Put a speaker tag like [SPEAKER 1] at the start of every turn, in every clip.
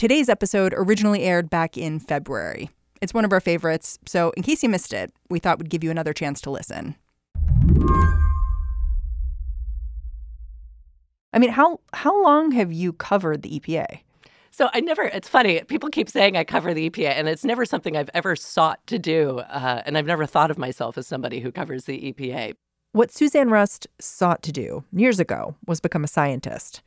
[SPEAKER 1] Today's episode originally aired back in February. It's one of our favorites, so in case you missed it, we thought we'd give you another chance to listen. I mean, how how long have you covered the EPA?
[SPEAKER 2] So I never, it's funny, people keep saying I cover the EPA, and it's never something I've ever sought to do. Uh, and I've never thought of myself as somebody who covers the EPA.
[SPEAKER 1] What Susanne Rust sought to do years ago was become a scientist.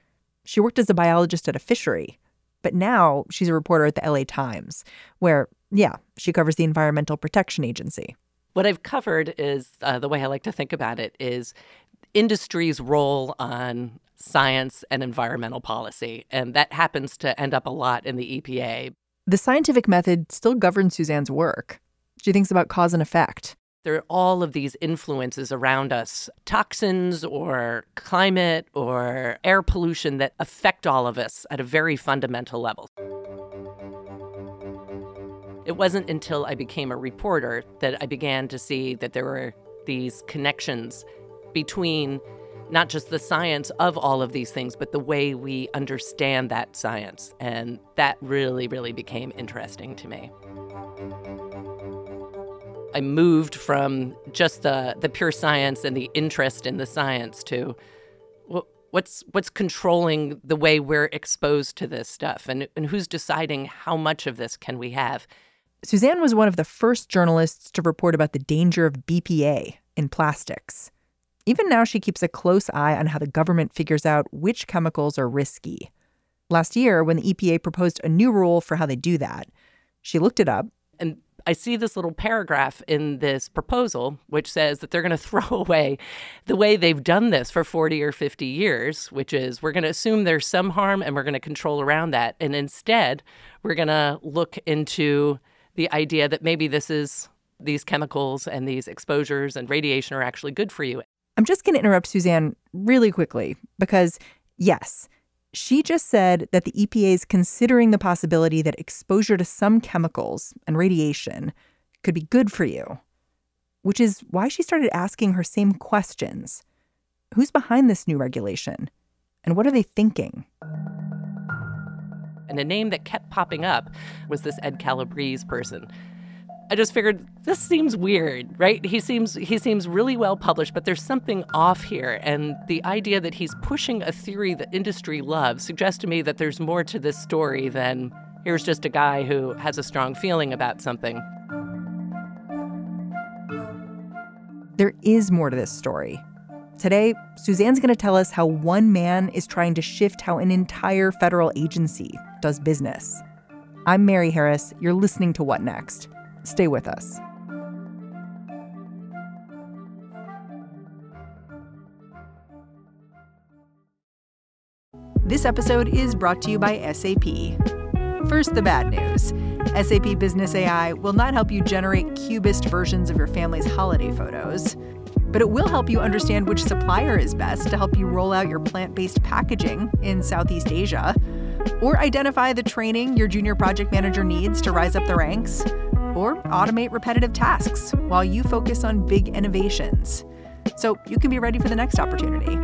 [SPEAKER 1] She worked as a biologist at a fishery, but now she's a reporter at the LA Times, where, yeah, she covers the Environmental Protection Agency.
[SPEAKER 2] What I've covered is uh, the way I like to think about it is industry's role on science and environmental policy. And that happens to end up a lot in the EPA.
[SPEAKER 1] The scientific method still governs Susanne's work. She thinks about cause and effect.
[SPEAKER 2] There are all of these influences around us toxins or climate or air pollution that affect all of us at a very fundamental level. It wasn't until I became a reporter that I began to see that there were these connections between not just the science of all of these things, but the way we understand that science. And that really, really became interesting to me. I moved from just the, the pure science and the interest in the science to what's what's controlling the way we're exposed to this stuff and, and who's deciding how much of this can we have.
[SPEAKER 1] Susanne was one of the first journalists to report about the danger of BPA in plastics. Even now, she keeps a close eye on how the government figures out which chemicals are risky. Last year, when the EPA proposed a new rule for how they do that, she looked it up.
[SPEAKER 2] And I see this little paragraph in this proposal, which says that they're going to throw away the way they've done this for 40 or 50 years, which is we're going to assume there's some harm and we're going to control around that. And instead, we're going to look into the idea that maybe this is these chemicals and these exposures and radiation are actually good for you.
[SPEAKER 1] I'm just going to interrupt Susanne really quickly because, yes, she just said that the EPA is considering the possibility that exposure to some chemicals and radiation could be good for you, which is why she started asking her same questions. Who's behind this new regulation? And what are they thinking?
[SPEAKER 2] And a name that kept popping up was this Ed Calabrese person I just figured this seems weird, right? He seems he seems really well published, but there's something off here. And the idea that he's pushing a theory that industry loves suggests to me that there's more to this story than here's just a guy who has a strong feeling about something.
[SPEAKER 1] There is more to this story. Today, Susanne's going to tell us how one man is trying to shift how an entire federal agency does business. I'm Mary Harris. You're listening to What Next? Stay with us. This episode is brought to you by SAP. First, the bad news SAP Business AI will not help you generate cubist versions of your family's holiday photos, but it will help you understand which supplier is best to help you roll out your plant based packaging in Southeast Asia, or identify the training your junior project manager needs to rise up the ranks or automate repetitive tasks while you focus on big innovations. So you can be ready for the next opportunity.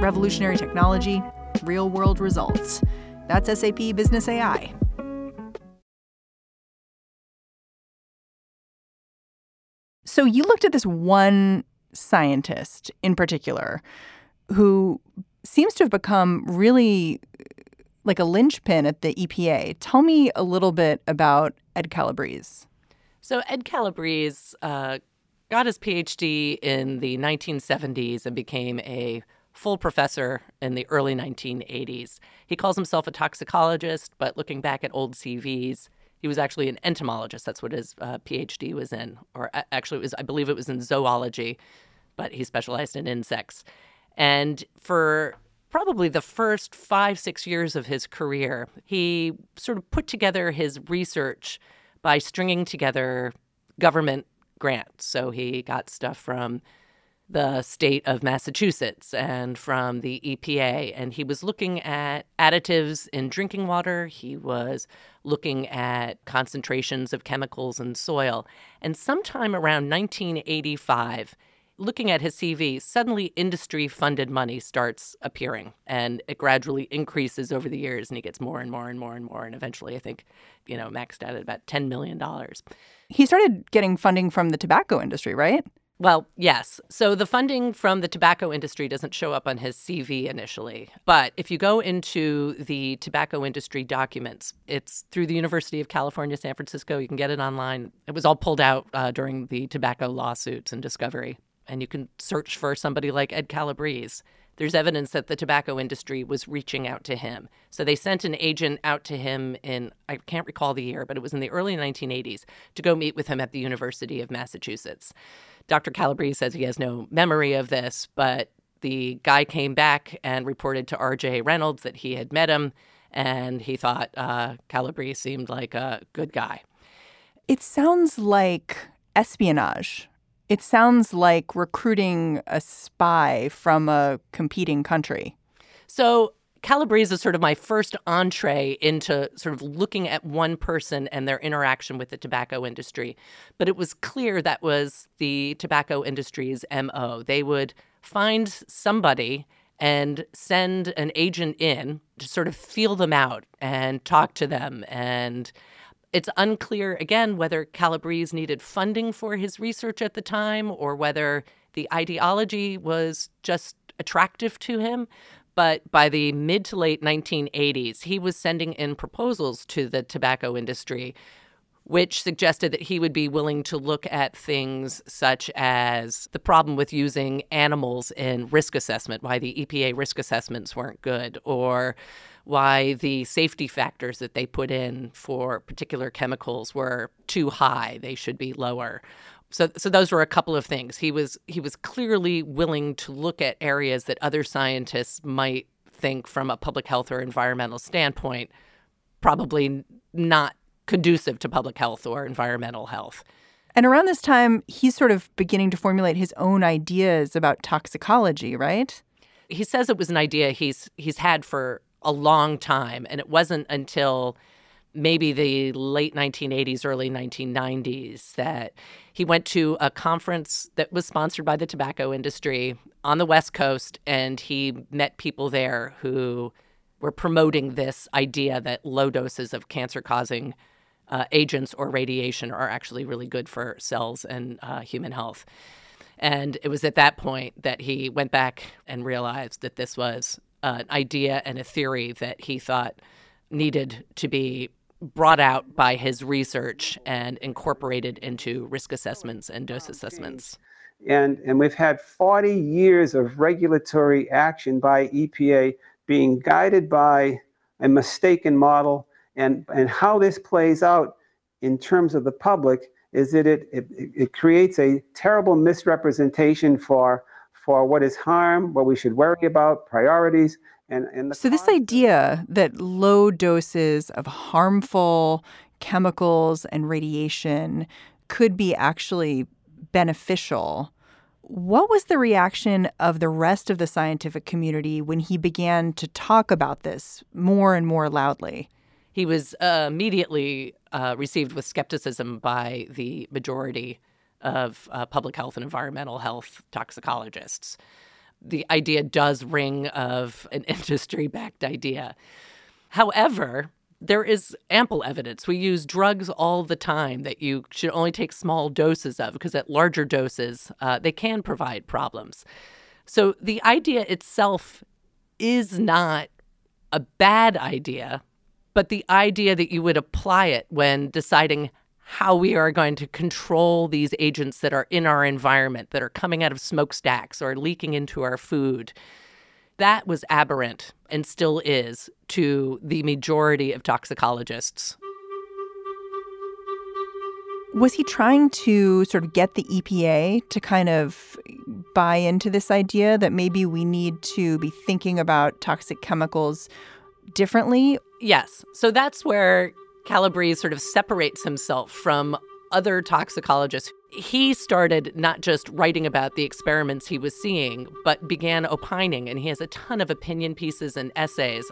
[SPEAKER 1] Revolutionary technology, real world results. That's SAP Business AI. So you looked at this one scientist in particular who seems to have become really like a linchpin at the EPA. Tell me a little bit about Ed Calabrese.
[SPEAKER 2] So Ed Calabrese uh, got his PhD in the 1970s and became a full professor in the early 1980s. He calls himself a toxicologist, but looking back at old CVs, he was actually an entomologist. That's what his uh, PhD was in, or actually, was I believe it was in zoology, but he specialized in insects. And for probably the first five, six years of his career, he sort of put together his research by stringing together government grants. So he got stuff from the state of Massachusetts and from the EPA. And he was looking at additives in drinking water. He was looking at concentrations of chemicals in soil. And sometime around 1985, looking at his CV, suddenly industry funded money starts appearing and it gradually increases over the years and he gets more and more and more and more. And eventually, I think, you know, maxed out at about $10 million.
[SPEAKER 1] He started getting funding from the tobacco industry, right?
[SPEAKER 2] Well, yes. So the funding from the tobacco industry doesn't show up on his CV initially. But if you go into the tobacco industry documents, it's through the University of California, San Francisco. You can get it online. It was all pulled out uh, during the tobacco lawsuits and discovery. And you can search for somebody like Ed Calabrese. There's evidence that the tobacco industry was reaching out to him. So they sent an agent out to him in, I can't recall the year, but it was in the early 1980s to go meet with him at the University of Massachusetts. Dr. Calabrese says he has no memory of this, but the guy came back and reported to RJ Reynolds that he had met him, and he thought uh, Calabrese seemed like a good guy.
[SPEAKER 1] It sounds like espionage. It sounds like recruiting a spy from a competing country.
[SPEAKER 2] So Calabrese is sort of my first entree into sort of looking at one person and their interaction with the tobacco industry. But it was clear that was the tobacco industry's MO. They would find somebody and send an agent in to sort of feel them out and talk to them. And it's unclear, again, whether Calabrese needed funding for his research at the time or whether the ideology was just attractive to him. But by the mid to late 1980s, he was sending in proposals to the tobacco industry, which suggested that he would be willing to look at things such as the problem with using animals in risk assessment, why the EPA risk assessments weren't good, or why the safety factors that they put in for particular chemicals were too high, they should be lower so so those were a couple of things. He was he was clearly willing to look at areas that other scientists might think from a public health or environmental standpoint probably not conducive to public health or environmental health.
[SPEAKER 1] And around this time, he's sort of beginning to formulate his own ideas about toxicology, right?
[SPEAKER 2] He says it was an idea he's he's had for a long time, and it wasn't until maybe the late 1980s, early 1990s that he went to a conference that was sponsored by the tobacco industry on the West Coast, and he met people there who were promoting this idea that low doses of cancer causing uh, agents or radiation are actually really good for cells and uh, human health. And it was at that point that he went back and realized that this was an idea and a theory that he thought needed to be brought out by his research and incorporated into risk assessments and dose oh, assessments.
[SPEAKER 3] And, and we've had 40 years of regulatory action by EPA being guided by a mistaken model. And, and how this plays out in terms of the public is that it, it, it creates a terrible misrepresentation for, for what is harm, what we should worry about, priorities,
[SPEAKER 1] and, and so this idea that low doses of harmful chemicals and radiation could be actually beneficial. What was the reaction of the rest of the scientific community when he began to talk about this more and more loudly?
[SPEAKER 2] He was uh, immediately uh, received with skepticism by the majority of uh, public health and environmental health toxicologists the idea does ring of an industry backed idea. However, there is ample evidence. We use drugs all the time that you should only take small doses of because at larger doses, uh, they can provide problems. So the idea itself is not a bad idea, but the idea that you would apply it when deciding how we are going to control these agents that are in our environment, that are coming out of smokestacks or leaking into our food. That was aberrant and still is to the majority of toxicologists.
[SPEAKER 1] Was he trying to sort of get the EPA to kind of buy into this idea that maybe we need to be thinking about toxic chemicals differently?
[SPEAKER 2] Yes. So that's where Calabrese sort of separates himself from other toxicologists. He started not just writing about the experiments he was seeing, but began opining, and he has a ton of opinion pieces and essays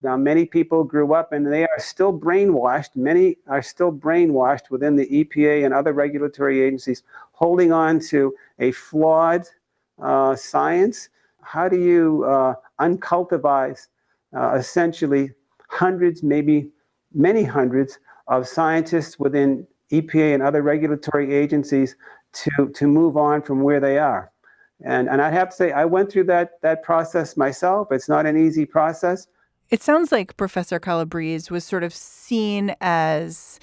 [SPEAKER 3] now, many people grew up and they are still brainwashed. Many are still brainwashed within the EPA and other regulatory agencies, holding on to a flawed uh, science. How do you uh, uncultivize uh, essentially hundreds, maybe many hundreds of scientists within EPA and other regulatory agencies to, to move on from where they are? And, and I have to say, I went through that, that process myself. It's not an easy process.
[SPEAKER 1] It sounds like Professor Calabrese was sort of seen as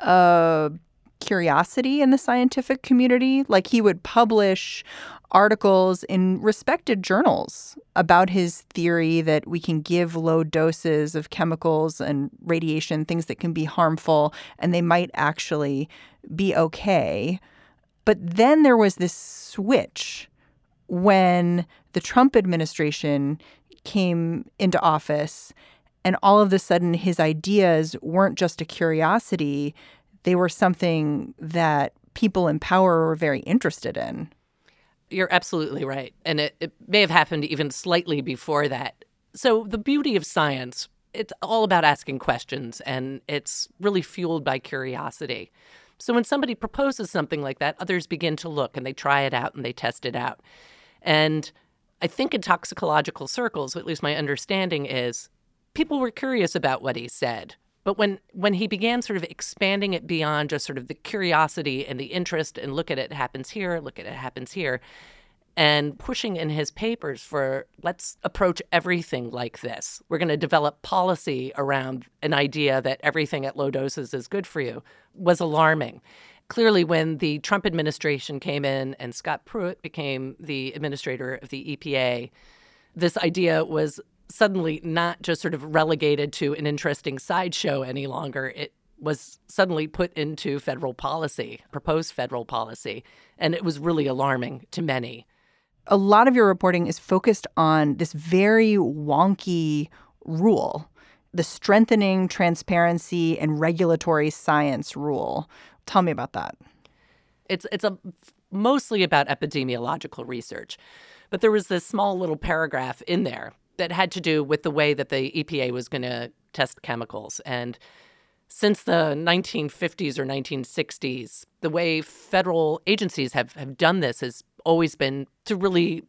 [SPEAKER 1] a curiosity in the scientific community. Like he would publish articles in respected journals about his theory that we can give low doses of chemicals and radiation, things that can be harmful, and they might actually be okay. But then there was this switch when the Trump administration came into office and all of a sudden his ideas weren't just a curiosity, they were something that people in power were very interested in.
[SPEAKER 2] You're absolutely right. And it, it may have happened even slightly before that. So, the beauty of science, it's all about asking questions and it's really fueled by curiosity. So, when somebody proposes something like that, others begin to look and they try it out and they test it out. And I think in toxicological circles, at least my understanding is, people were curious about what he said. But when when he began sort of expanding it beyond just sort of the curiosity and the interest and look at it happens here, look at it happens here, and pushing in his papers for let's approach everything like this. We're going to develop policy around an idea that everything at low doses is good for you was alarming clearly, when the Trump administration came in and Scott Pruitt became the administrator of the EPA, this idea was suddenly not just sort of relegated to an interesting sideshow any longer. It was suddenly put into federal policy, proposed federal policy, and it was really alarming to many.
[SPEAKER 1] A lot of your reporting is focused on this very wonky rule, the strengthening transparency and regulatory science rule, Tell me about that.
[SPEAKER 2] It's it's a mostly about epidemiological research. But there was this small little paragraph in there that had to do with the way that the EPA was going to test chemicals and since the 1950s or 1960s, the way federal agencies have, have done this has always been to really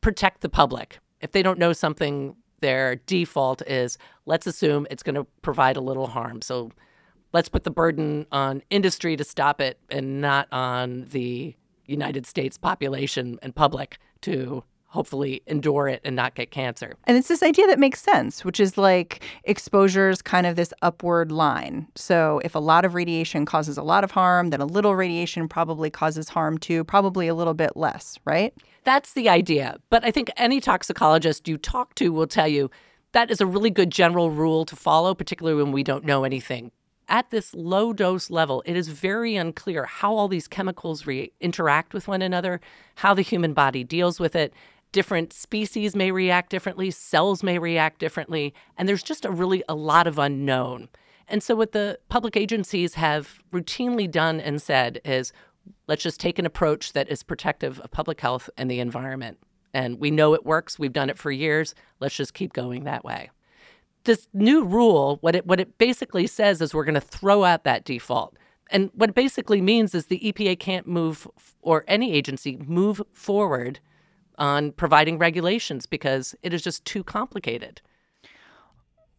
[SPEAKER 2] protect the public. If they don't know something, their default is let's assume it's going to provide a little harm. So let's put the burden on industry to stop it and not on the United States population and public to hopefully endure it and not get cancer.
[SPEAKER 1] And it's this idea that makes sense, which is like exposure is kind of this upward line. So if a lot of radiation causes a lot of harm, then a little radiation probably causes harm too, probably a little bit less, right?
[SPEAKER 2] That's the idea. But I think any toxicologist you talk to will tell you that is a really good general rule to follow, particularly when we don't know anything at this low dose level, it is very unclear how all these chemicals re- interact with one another, how the human body deals with it. Different species may react differently, cells may react differently, and there's just a really a lot of unknown. And so, what the public agencies have routinely done and said is let's just take an approach that is protective of public health and the environment. And we know it works, we've done it for years. Let's just keep going that way this new rule, what it what it basically says is we're going to throw out that default. And what it basically means is the EPA can't move or any agency move forward on providing regulations because it is just too complicated.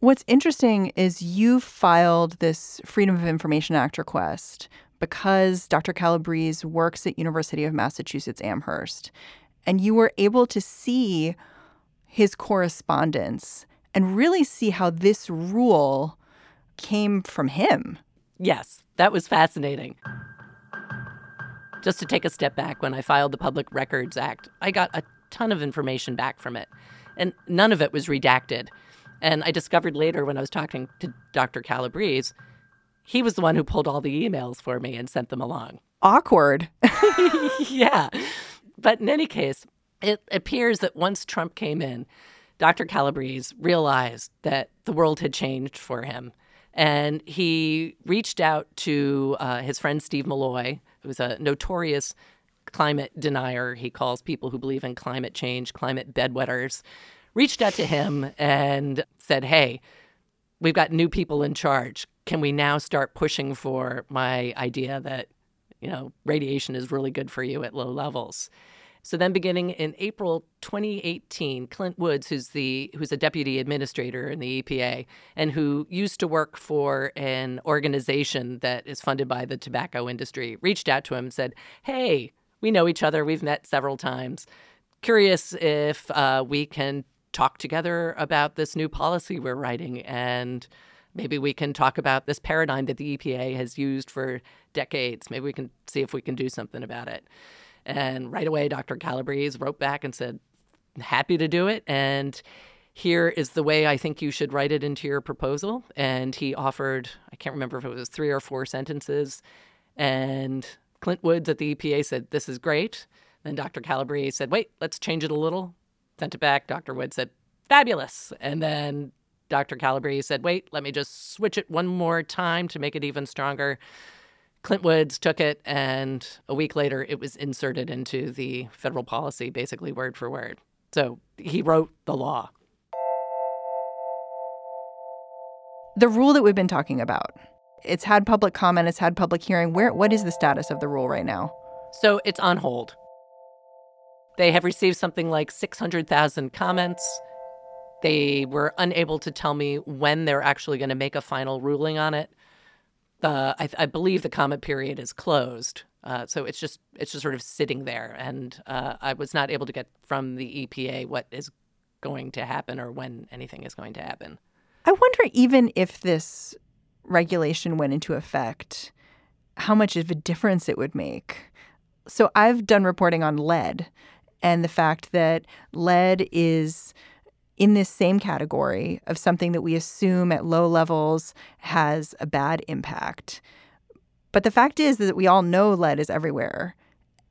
[SPEAKER 1] What's interesting is you filed this Freedom of Information Act request because Dr. Calabrese works at University of Massachusetts Amherst and you were able to see his correspondence and really see how this rule came from him.
[SPEAKER 2] Yes, that was fascinating. Just to take a step back, when I filed the Public Records Act, I got a ton of information back from it, and none of it was redacted. And I discovered later when I was talking to Dr. Calabrese, he was the one who pulled all the emails for me and sent them along.
[SPEAKER 1] Awkward.
[SPEAKER 2] yeah. But in any case, it appears that once Trump came in, Dr. Calabrese realized that the world had changed for him. And he reached out to uh, his friend Steve Milloy, who's a notorious climate denier. He calls people who believe in climate change climate bedwetters. Reached out to him and said, Hey, we've got new people in charge. Can we now start pushing for my idea that, you know, radiation is really good for you at low levels? So then, beginning in April 2018, Clint Woods, who's the who's a deputy administrator in the EPA and who used to work for an organization that is funded by the tobacco industry, reached out to him and said, "Hey, we know each other. We've met several times. Curious if uh, we can talk together about this new policy we're writing and." Maybe we can talk about this paradigm that the EPA has used for decades. Maybe we can see if we can do something about it. And right away, Dr. Calabrese wrote back and said, happy to do it. And here is the way I think you should write it into your proposal. And he offered, I can't remember if it was three or four sentences. And Clint Woods at the EPA said, This is great. Then Dr. Calabrese said, Wait, let's change it a little. Sent it back. Dr. Woods said, Fabulous. And then Dr. Calabrese said, Wait, let me just switch it one more time to make it even stronger. Clint Woods took it, and a week later, it was inserted into the federal policy, basically word for word. So he wrote the law.
[SPEAKER 1] The rule that we've been talking about, it's had public comment, it's had public hearing. Where, what is the status of the rule right now?
[SPEAKER 2] So it's on hold. They have received something like 600,000 comments. They were unable to tell me when they're actually going to make a final ruling on it I, I, believe the comment period is closed. Uh, so it's just it's just sort of sitting there, and uh, I was not able to get from the EPA what is going to happen or when anything is going to happen.
[SPEAKER 1] I wonder even if this regulation went into effect, how much of a difference it would make. So I've done reporting on lead and the fact that lead is in this same category of something that we assume at low levels has a bad impact. But the fact is that we all know lead is everywhere.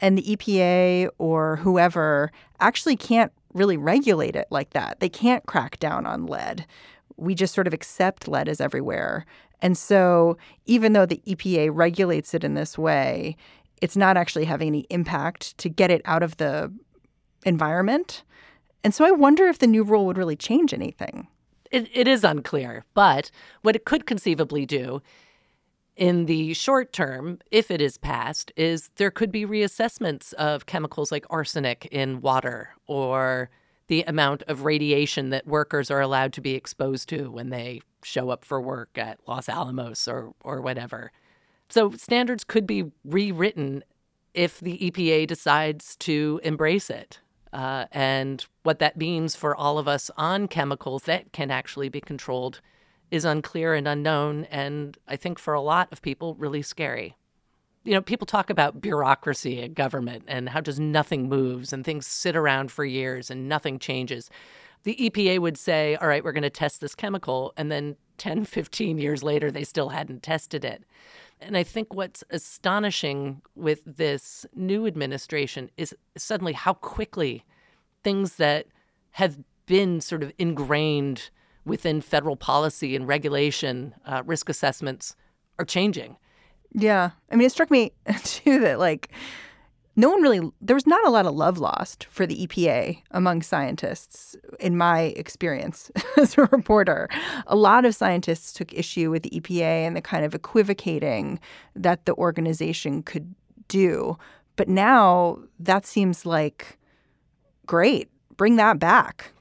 [SPEAKER 1] And the EPA or whoever actually can't really regulate it like that. They can't crack down on lead. We just sort of accept lead is everywhere. And so, even though the EPA regulates it in this way, it's not actually having any impact to get it out of the environment. And so I wonder if the new rule would really change anything.
[SPEAKER 2] It, it is unclear, but what it could conceivably do in the short term, if it is passed, is there could be reassessments of chemicals like arsenic in water or the amount of radiation that workers are allowed to be exposed to when they show up for work at Los Alamos or, or whatever. So standards could be rewritten if the EPA decides to embrace it uh, and what that means for all of us on chemicals that can actually be controlled is unclear and unknown. And I think for a lot of people, really scary. You know, people talk about bureaucracy in government and how just nothing moves and things sit around for years and nothing changes. The EPA would say, all right, we're going to test this chemical. And then 10, 15 years later, they still hadn't tested it. And I think what's astonishing with this new administration is suddenly how quickly things that have been sort of ingrained within federal policy and regulation, uh, risk assessments are changing.
[SPEAKER 1] Yeah. I mean, it struck me too that, like, no one really, there was not a lot of love lost for the EPA among scientists, in my experience as a reporter. A lot of scientists took issue with the EPA and the kind of equivocating that the organization could do. But now that seems like great. Bring that back.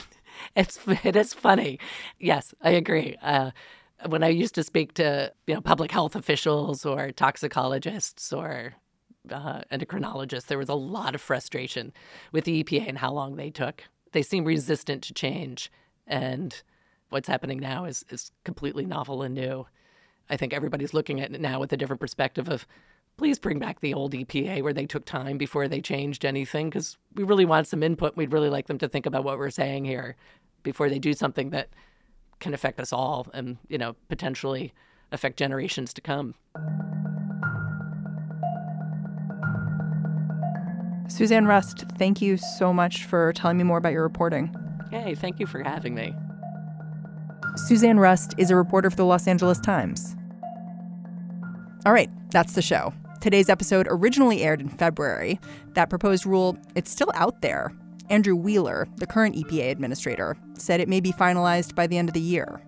[SPEAKER 2] it's it is funny. Yes, I agree. Uh, when I used to speak to you know public health officials or toxicologists or uh, endocrinologists, there was a lot of frustration with the EPA and how long they took. They seem resistant to change, and what's happening now is is completely novel and new. I think everybody's looking at it now with a different perspective of please bring back the old EPA where they took time before they changed anything because we really want some input. We'd really like them to think about what we're saying here before they do something that can affect us all and, you know, potentially affect generations to come.
[SPEAKER 1] Susanne Rust, thank you so much for telling me more about your reporting.
[SPEAKER 2] Hey, thank you for having me.
[SPEAKER 1] Susanne Rust is a reporter for the Los Angeles Times. All right, that's the show. Today's episode originally aired in February. That proposed rule, it's still out there. Andrew Wheeler, the current EPA administrator, said it may be finalized by the end of the year.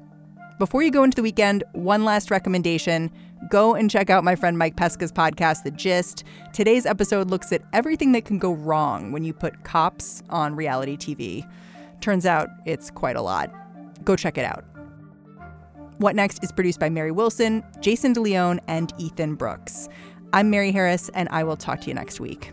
[SPEAKER 1] Before you go into the weekend, one last recommendation go and check out my friend Mike Pesca's podcast, The Gist. Today's episode looks at everything that can go wrong when you put cops on reality TV. Turns out it's quite a lot. Go check it out. What Next is produced by Mary Wilson, Jason DeLeon, and Ethan Brooks. I'm Mary Harris, and I will talk to you next week.